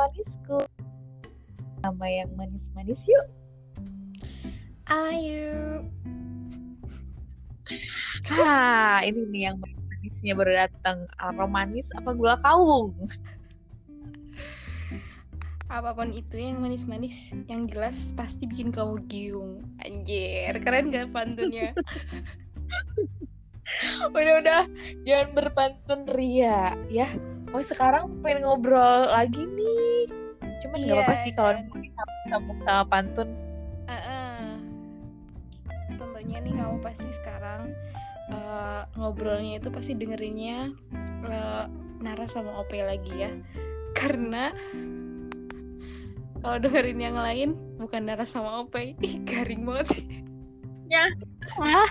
manisku Nama yang manis-manis yuk. Ayo. Ha, ini nih yang manisnya baru datang. Aromanis apa gula kawung? Apa pun itu yang manis-manis, yang jelas pasti bikin kamu giung. Anjir, keren gak pantunnya? Udah-udah Jangan berpantun ria. Ya Oh sekarang pengen ngobrol lagi nih Cuman nggak Iya, apa-apa sih Kalau kan. disambung sama pantun Heeh. Tentunya nih kamu pasti sekarang eh, ngobrolnya itu pasti dengerinnya eh, Nara sama Ope lagi ya. Karena kalau dengerin yang lain bukan Nara sama Ope, ih garing banget sih. Wah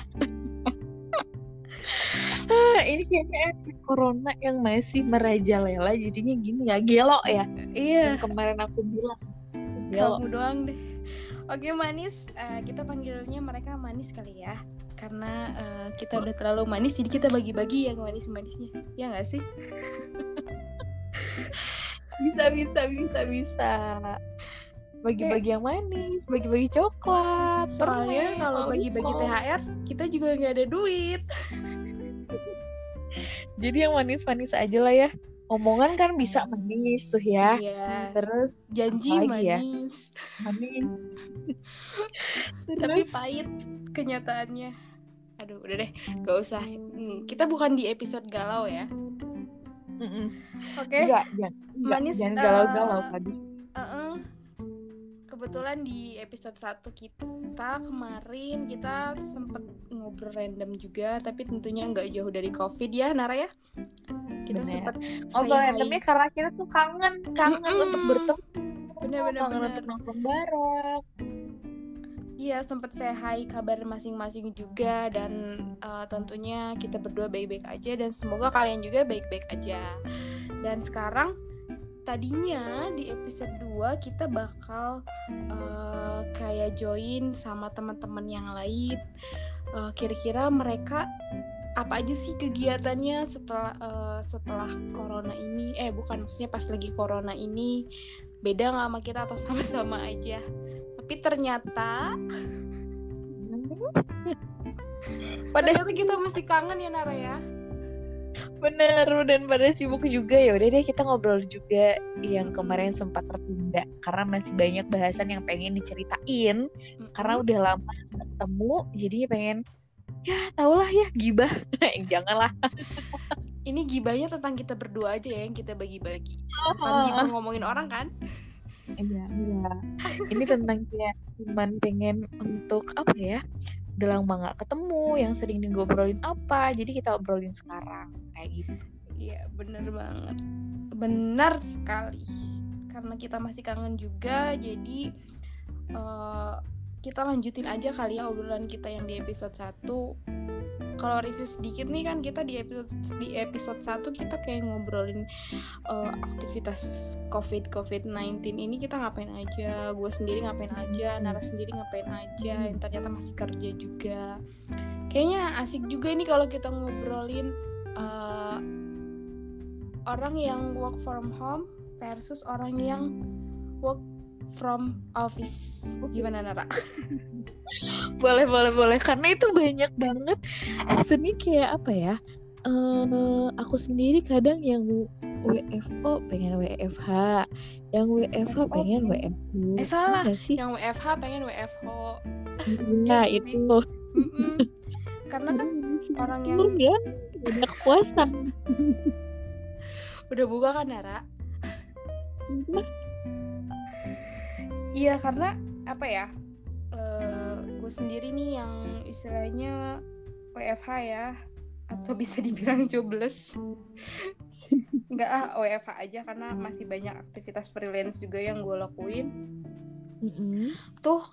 Ah, ini kayaknya corona yang masih merajalela jadinya gini ya gelo ya. Iya. yang kemarin aku bilang gelo kamu doang deh. Oke manis. Eh, kita panggilnya mereka manis kali ya. Karena eh, kita udah terlalu manis jadi kita bagi-bagi yang manis-manisnya. Ya nggak sih? Bisa bisa bisa bisa. Bagi-bagi yang manis bagi-bagi coklat soalnya kalau bagi-bagi THR kita juga nggak ada duit jadi yang manis-manis aja lah ya. Omongan kan bisa manis tuh ya. Iya. Terus janji apalagi ya? manis. Manis. Tapi pahit kenyataannya. Aduh udah deh. Gak usah. Hmm, kita bukan di episode galau ya. Oke. Enggak jangan Manis, jangan galau-galau tadi Uh-uh. Kebetulan di episode 1 kita kemarin kita sempet ngobrol random juga tapi tentunya nggak jauh dari covid ya Nara ya kita say hi. randomnya karena kita tuh kangen, kangen Mm-mm. untuk bertemu, bener bener kangen bener untuk nongkrong bareng. iya sempet say hi kabar masing-masing juga dan uh, tentunya kita berdua baik-baik aja dan semoga kalian juga baik-baik aja dan sekarang tadinya di episode 2 kita bakal uh, kayak join sama teman-teman yang lain. Uh, kira-kira mereka apa aja sih kegiatannya setelah uh, setelah corona ini? Eh bukan maksudnya pas lagi corona ini beda nggak sama kita atau sama-sama aja? Tapi ternyata Pada ternyata kita masih kangen ya Nara ya bener dan pada sibuk juga ya udah deh kita ngobrol juga. Yang kemarin sempat tertunda karena masih banyak bahasan yang pengen diceritain. Karena udah lama ketemu jadinya pengen ya tau lah ya gibah. Janganlah. Ini gibahnya tentang kita berdua aja ya yang kita bagi-bagi. Bukan Ah. gibah ngomongin orang kan? Iya iya. Ini tentang kayak cuman pengen untuk apa ya udah lama nggak ketemu yang sering ngobrolin apa? Jadi kita obrolin sekarang kayak gitu. Iya bener banget. Benar sekali. Karena kita masih kangen juga jadi eh, kita lanjutin aja kali ya obrolan kita yang di episode 1 kalau review sedikit nih kan kita di episode di episode 1 kita kayak ngobrolin eh, aktivitas covid covid 19 ini kita ngapain aja gue sendiri ngapain aja Nara sendiri ngapain aja yang ternyata masih kerja juga. Kayaknya asik juga ini kalau kita ngobrolin eh, orang yang work from home versus orang yang work from office. Gimana Nara? boleh boleh boleh. Karena itu banyak banget. Maksudnya kayak apa ya? Eh aku sendiri kadang yang WFO pengen WFH yang WFH WFO pengen WFH Eh salah, Iya sih. Yang WFH pengen WFH. nah iya itu. sih. Mm-mm. Karena kan orang yang ya? Udah puasa. Udah buka kan Nara? Iya karena apa ya? gue sendiri nih yang istilahnya WFH ya atau bisa dibilang jobless nggak ah WFH aja karena masih banyak aktivitas freelance juga yang gue lakuin Mm-mm. tuh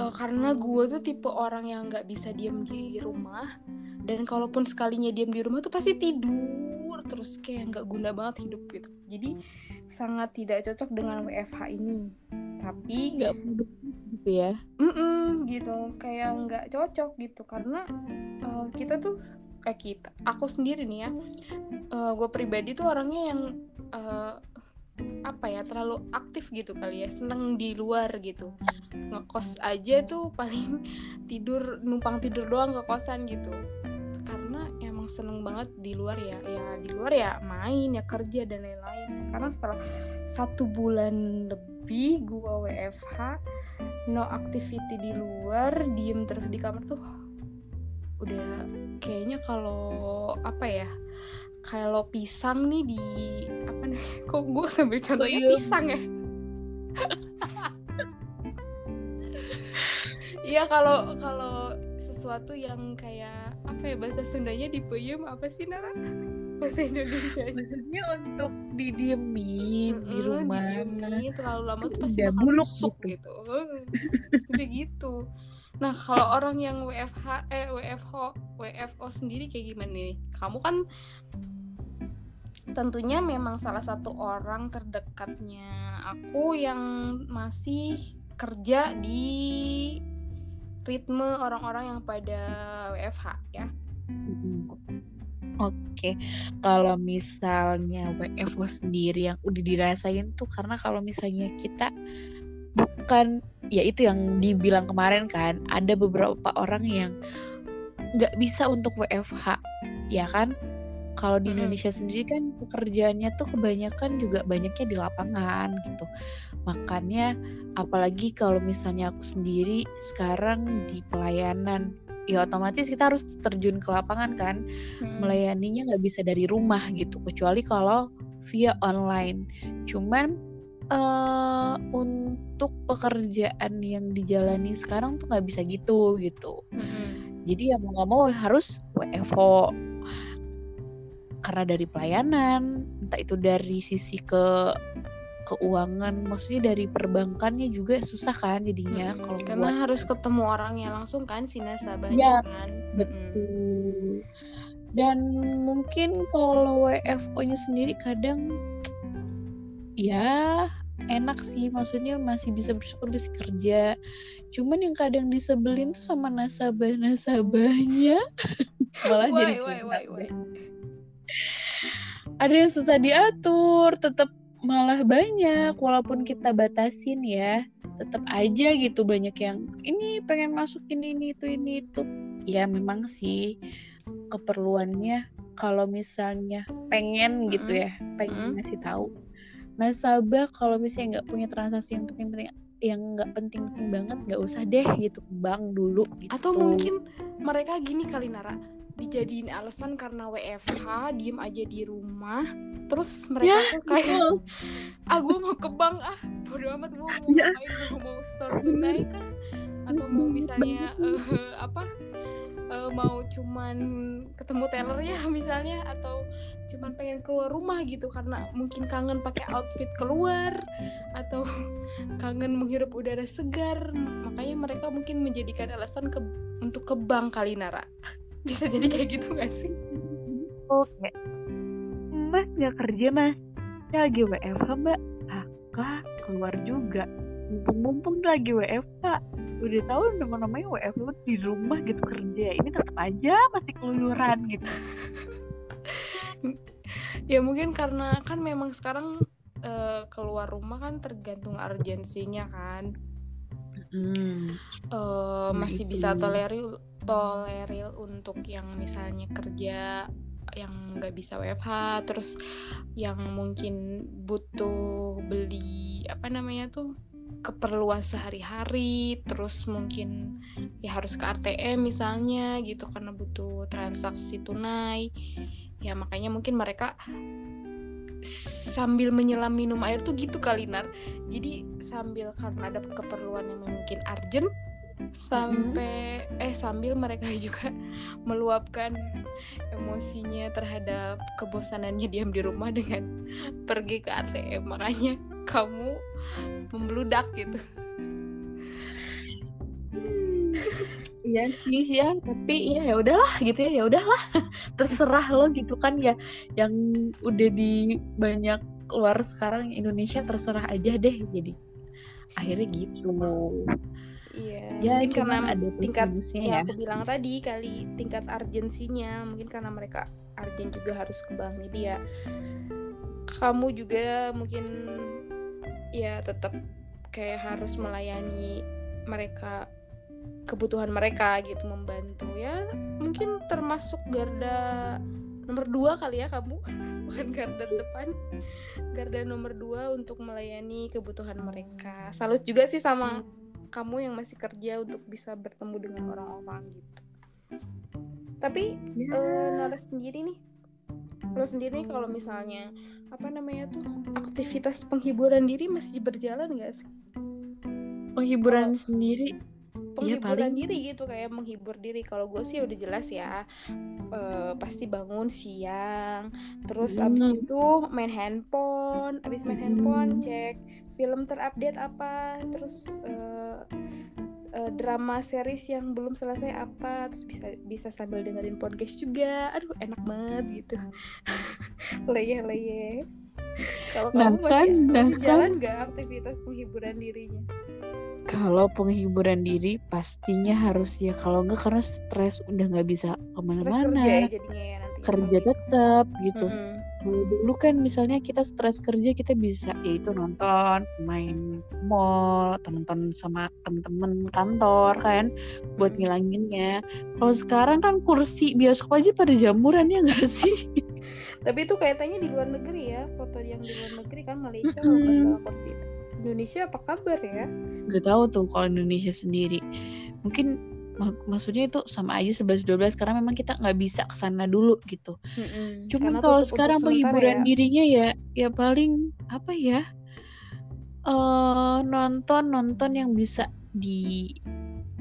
eh, karena gue tuh tipe orang yang nggak bisa diem di rumah dan kalaupun sekalinya diem di rumah tuh pasti tidur terus kayak nggak guna banget hidup gitu jadi sangat tidak cocok dengan WFH ini tapi nggak gitu ya. Mm-mm, gitu. Kayak nggak cocok gitu. Karena eh, kita tuh eh kita aku sendiri nih ya gue pribadi tuh orangnya yang eh, apa ya terlalu aktif gitu kali ya. Seneng di luar gitu. Ngekos aja tuh paling tidur numpang tidur doang ke kosan gitu. Karena emang seneng banget di luar ya. Ya di luar ya main ya kerja dan lain-lain. Sekarang setelah satu bulan lebih gua WFH no activity di luar diem terus di kamar tuh udah kayaknya kalau apa ya kalau pisang nih di apa nih kok gue ngambil contohnya Tuyul. pisang ya Iya kalau kalau sesuatu yang kayak apa ya bahasa Sundanya dipeyem apa sih Nara bahasa Indonesia maksudnya untuk didiemin di rumah. didiemin terlalu lama tuh pasti bakal buluk busuk gitu. udah gitu. Nah kalau orang yang WFH eh WFH WFO sendiri kayak gimana nih? Kamu kan tentunya memang salah satu orang terdekatnya. Aku yang masih kerja di ritme orang-orang yang pada WFH ya. Oke, kalau misalnya WFO sendiri yang udah dirasain tuh karena kalau misalnya kita bukan ya itu yang dibilang kemarin kan ada beberapa orang yang nggak bisa untuk WFH ya kan kalau di. Indonesia sendiri kan pekerjaannya tuh kebanyakan juga banyaknya di lapangan gitu makanya apalagi kalau misalnya aku sendiri sekarang di pelayanan ya otomatis kita harus terjun ke lapangan kan Hmm. melayaninya nggak bisa dari rumah gitu kecuali kalau via online cuman eh untuk pekerjaan yang dijalani sekarang tuh nggak bisa gitu gitu Mm-mm. jadi ya mau nggak mau harus WFO karena dari pelayanan entah itu dari sisi ke keuangan maksudnya dari perbankannya juga susah kan jadinya Mm-mm. kalau karena buat harus ketemu orangnya langsung kan si nasabahnya Ya, kan. Betul. Dan mungkin kalau WFO-nya sendiri kadang ya enak sih, maksudnya masih bisa bersyukur bisa kerja. Cuman yang kadang disebelin tuh sama nasabah-nasabahnya malah Why, jadi why? Ada yang susah diatur, tetap malah banyak walaupun kita batasin ya. Tetap aja gitu banyak yang ini pengen masukin ini itu ini itu. Ya memang sih keperluannya kalau misalnya pengen gitu ya, pengen Mm. ngasih tahu. Nasabah kalau misalnya nggak punya transaksi yang penting-penting yang nggak penting-penting banget nggak usah deh gitu ke bank dulu gitu. Atau mungkin mereka gini kali Nara dijadiin alasan karena WFH diem aja di rumah terus mereka Ya, tuh kayak betul. ah gue mau ke bank ah bodo amat gue mau Ya. ngapain mau mau store tunai kah atau mau misalnya eh, apa eh, mau cuman ketemu teller ya misalnya atau cuman pengen keluar rumah gitu karena mungkin kangen pakai outfit keluar atau kangen menghirup udara segar makanya mereka mungkin menjadikan alasan ke untuk ke bank kali Nara bisa jadi kayak gitu gak sih Oke. Mas nggak kerja mas? Saya lagi WFH mbak. Ah, kak keluar juga. Mumpung-mumpung lagi WFH. Udah tahu nama-namanya WFH di rumah gitu kerja. Ini tetap aja masih keluyuran gitu. ya mungkin karena kan memang sekarang eh, keluar rumah kan tergantung urgensinya kan Hmm. Eh, Nah, masih itu. bisa toleril toleril untuk yang misalnya kerja yang nggak bisa WFH terus yang mungkin butuh beli apa namanya tuh keperluan sehari-hari terus mungkin ya harus ke ATM misalnya gitu karena butuh transaksi tunai. Ya makanya mungkin mereka sambil menyelam minum air tuh gitu kali Nar jadi sambil karena ada keperluan yang mungkin urgent sampai eh sambil mereka juga meluapkan emosinya terhadap kebosanannya diam di rumah dengan pergi ke ATM makanya kamu membludak gitu. Iya sih ya, tapi ya ya udahlah gitu ya, ya udahlah. Terserah lo gitu kan ya. Yang udah di banyak luar sekarang Indonesia terserah aja deh jadi. Akhirnya gitu. Iya Ya mungkin karena ada tingkat yang ya. aku bilang tadi kali tingkat urgensinya mungkin karena mereka urgent juga harus ke bank. Jadi ya kamu juga mungkin ya tetap kayak harus melayani mereka kebutuhan mereka gitu membantu ya. Mungkin termasuk garda nomor dua kali ya kamu. Bukan garda depan. Garda nomor dua untuk melayani kebutuhan mereka. Salut juga sih sama kamu yang masih kerja untuk bisa bertemu dengan orang-orang gitu. Tapi Ya. eh, Nora sendiri nih lo sendiri nih kalau misalnya apa namanya tuh aktivitas penghiburan diri masih berjalan gak sih? Penghiburan sendiri? Penghiburan paling- diri gitu kayak menghibur diri. Kalau gue sih udah jelas ya eh, pasti bangun siang terus abis itu main handphone abis main handphone cek film terupdate apa terus eh, drama series yang belum selesai apa terus bisa bisa sambil dengerin podcast juga. Aduh enak banget gitu. Leye leye kalau Nah kamu masih, kan, nah masih kan. jalan nggak aktivitas penghiburan dirinya? Kalau penghiburan diri pastinya harus ya. Kalau enggak karena stres udah nggak bisa stres kerja ya ke mana-mana jadinya ya nanti. Kerja tetap gitu. Mm-mm. Kalau dulu kan misalnya kita stres kerja kita bisa yaitu nonton main mall atau nonton sama temen-temen kantor kan buat Mm. ngilanginnya kalau sekarang kan kursi bioskop aja pada jamuran ya nggak sih Tapi itu kaitannya di luar negeri ya, foto yang di luar negeri kan Malaysia Mm-mm. salah kursi itu. Indonesia apa kabar ya? nggak tahu tuh kalau Indonesia sendiri mungkin mak- maksudnya itu sama aja 11-12 karena memang kita nggak bisa ke sana dulu gitu Cuman Karena kalau tutup untuk sekarang penghiburan ya. dirinya ya ya paling apa ya? eh nonton nonton yang bisa di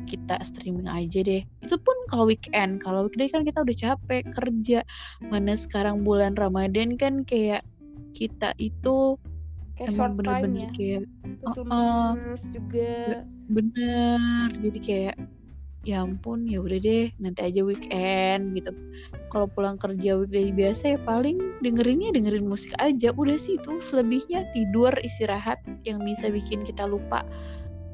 kita streaming aja deh. Itu pun kalau weekend, kalau weekday kan kita udah capek kerja. Mana sekarang bulan Ramadan kan kayak kita itu kayak short emang time bener-bener ya. kayak Terus Oh, lemes juga. bener. Jadi kayak ya ampun ya udah deh nanti aja weekend gitu. Kalau pulang kerja weekday biasa ya paling dengerinnya dengerin musik aja. Udah sih itu selebihnya tidur istirahat yang bisa bikin kita lupa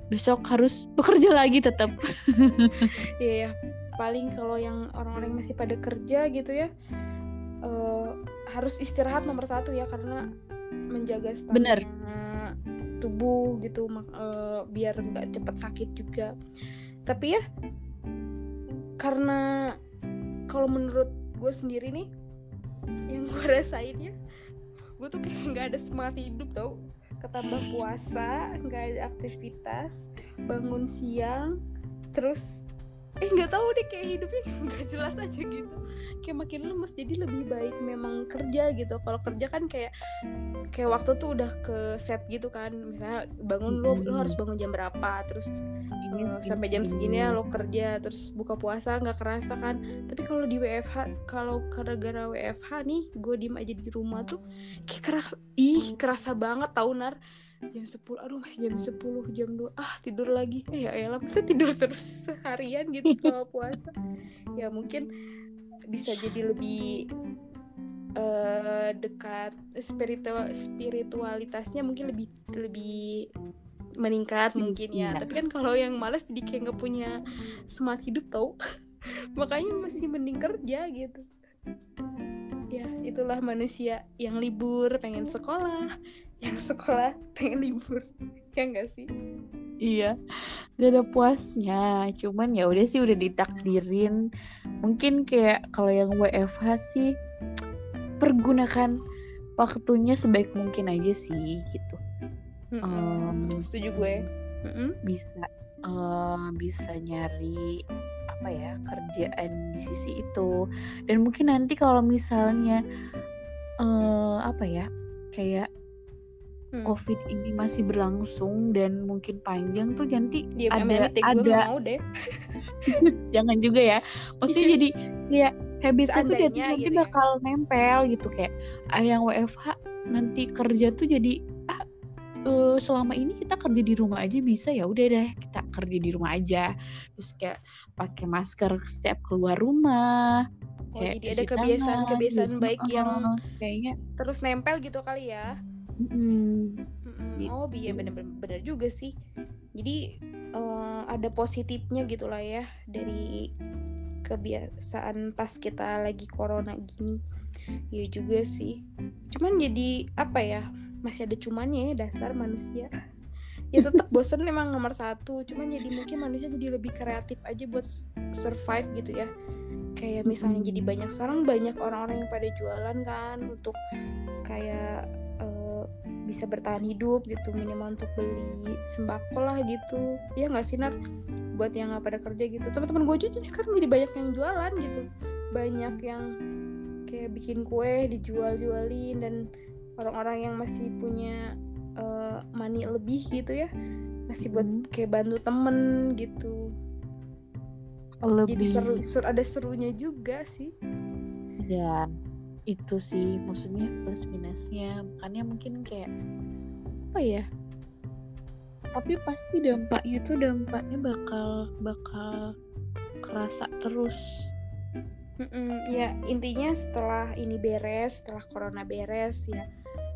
besok harus bekerja lagi tetap. Iya ya. Paling kalau yang orang-orang masih pada kerja gitu ya, eh, harus istirahat nomor satu ya karena menjaga stamina tubuh gitu, eh, biar nggak cepet sakit juga. Tapi ya, karena kalau menurut gue sendiri nih, yang gue rasain ya, gue tuh kayak nggak ada semangat hidup tau. Ketambah puasa, nggak ada aktivitas, bangun siang, terus eh nggak tahu deh kayak hidupnya nggak jelas aja gitu. Kayak makin lemes jadi lebih baik memang kerja gitu. Kalau kerja kan kayak kayak waktu tuh udah ke set gitu kan. Misalnya bangun lo lo harus bangun jam berapa? Terus eh, sampai jam segini ya lo kerja terus buka puasa nggak kerasa kan. Tapi kalau di WFH kalau gara-gara WFH nih gue diem aja di rumah tuh kayak kerasa ih kerasa banget tau nar jam 10 aduh masih jam 10 jam 2 ah tidur lagi. Eh ya elah masa tidur terus seharian gitu selama puasa? Ya mungkin bisa jadi lebih eh, dekat spiritual spiritualitasnya mungkin lebih lebih meningkat mungkin ya. tapi kan kalau yang malas jadi kayak nggak punya semangat hidup tau. Makanya masih mending kerja gitu. Ya itulah manusia yang libur pengen sekolah yang sekolah pengen libur ya enggak sih Iya, gak ada puasnya. Cuman ya udah sih udah ditakdirin. Mungkin kayak kalau yang WFH sih pergunakan waktunya sebaik mungkin aja sih gitu. Mm-mm. Em, setuju gue Mm-mm. bisa eh, bisa nyari apa ya kerjaan di sisi itu dan mungkin nanti kalau misalnya eh apa ya kayak Hmm. covid ini masih berlangsung dan mungkin panjang tuh nanti Diam ada ada mau deh jangan juga ya maksudnya jadi kayak dia tuh nanti gitu ya. bakal nempel gitu kayak ah, yang WFH nanti kerja tuh jadi ah eh, selama ini kita kerja di rumah aja bisa ya udah deh kita kerja di rumah aja terus kayak pakai masker setiap keluar rumah Oh, kayak jadi ada kebiasaan-kebiasaan tangan, baik gitu. yang kayaknya terus nempel gitu kali ya mm, Mm-mm. Oh iya bener-bener juga sih. Jadi eh, ada positifnya gitu lah ya dari kebiasaan pas kita lagi corona gini. Iya juga sih. Cuman jadi apa ya masih ada cumannya ya dasar manusia. Ya tetap bosen memang nomor satu. Cuman jadi mungkin manusia jadi lebih kreatif aja buat survive gitu ya. Kayak misalnya jadi banyak sekarang banyak orang-orang yang pada jualan kan untuk kayak uh, bisa bertahan hidup gitu minimal untuk beli sembako lah gitu. Ya nggak sih Nar? Buat yang nggak pada kerja gitu. Teman-teman gue juga sekarang jadi banyak yang jualan gitu. Banyak yang kayak bikin kue dijual-jualin dan orang-orang yang masih punya uh, money lebih gitu ya masih buat hmm. kayak bantu temen gitu. Lebih. jadi seru, seru ada serunya juga sih. Ya itu sih maksudnya plus minusnya. Makanya mungkin kayak apa ya? Tapi pasti dampaknya tuh dampaknya bakal bakal kerasa terus. Mm-mm, ya intinya setelah ini beres setelah corona beres ya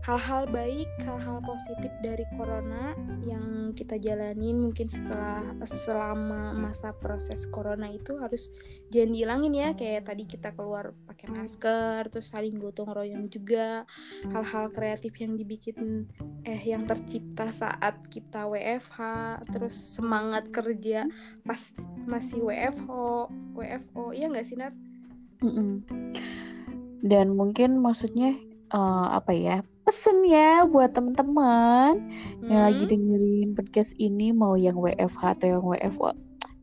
hal-hal baik, hal-hal positif dari corona yang kita jalanin mungkin setelah selama masa proses corona itu harus jangan dihilangin ya kayak tadi kita keluar pakai masker, terus saling gotong royong juga, hal-hal kreatif yang dibikin eh yang tercipta saat kita WFH, terus semangat kerja pas masih WFO, WFO, iya nggak sih Nat? Mm -mm. Dan mungkin maksudnya uh, apa ya pesen ya buat teman-teman hmm. yang lagi hmm? dengerin podcast ini mau yang WFH atau yang WFO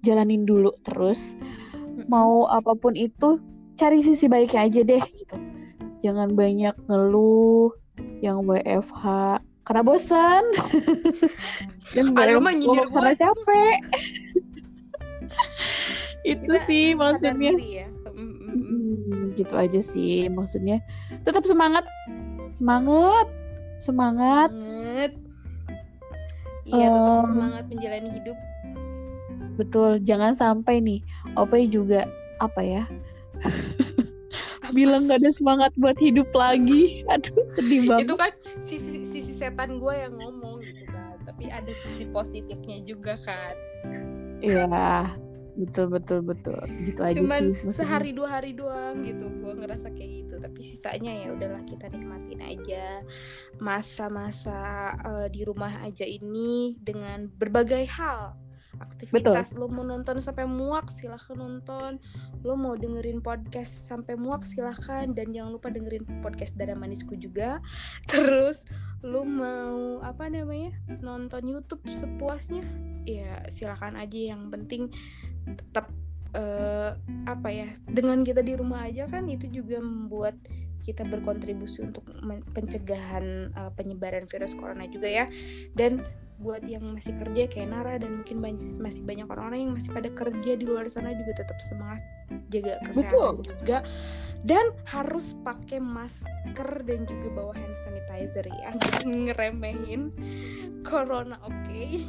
jalanin dulu terus hmm. mau apa pun itu cari sisi baiknya aja deh gitu jangan banyak ngeluh yang WFH karena bosan dan WFO karena capek itu Kita sih maksudnya ya. gitu aja sih maksudnya tetap semangat Semangat. Semangat. Semangat. Iya, tetap um, semangat menjalani hidup. Betul, jangan sampai nih Ope juga apa ya? bilang gak ada semangat buat hidup lagi. Aduh, sedih banget. Itu kan sisi sisi setan gue yang ngomong gitu kan. Tapi ada sisi positifnya juga kan. Iya betul betul betul. Gitu aja cuman sih, sehari dua hari doang gitu gue ngerasa kayak gitu. Tapi sisanya ya udahlah kita nikmatin aja masa-masa uh, di rumah aja ini dengan berbagai hal. Aktivitas Betul. lo mau nonton sampai muak silahkan nonton. Lo mau dengerin podcast sampai muak silahkan. Dan jangan lupa dengerin podcast Dada Manisku juga. Terus lo mau apa namanya nonton YouTube sepuasnya? Ya silahkan aja. Yang penting tetap uh, apa ya dengan kita di rumah aja kan itu juga membuat kita berkontribusi untuk pencegahan uh, penyebaran virus corona juga ya dan buat yang masih kerja kayak Nara dan mungkin banyak, masih banyak orang-orang yang masih pada kerja di luar sana juga tetap semangat jaga kesehatan Betul. juga dan harus pakai masker dan juga bawa hand sanitizer ya ngeremehin corona oke okay?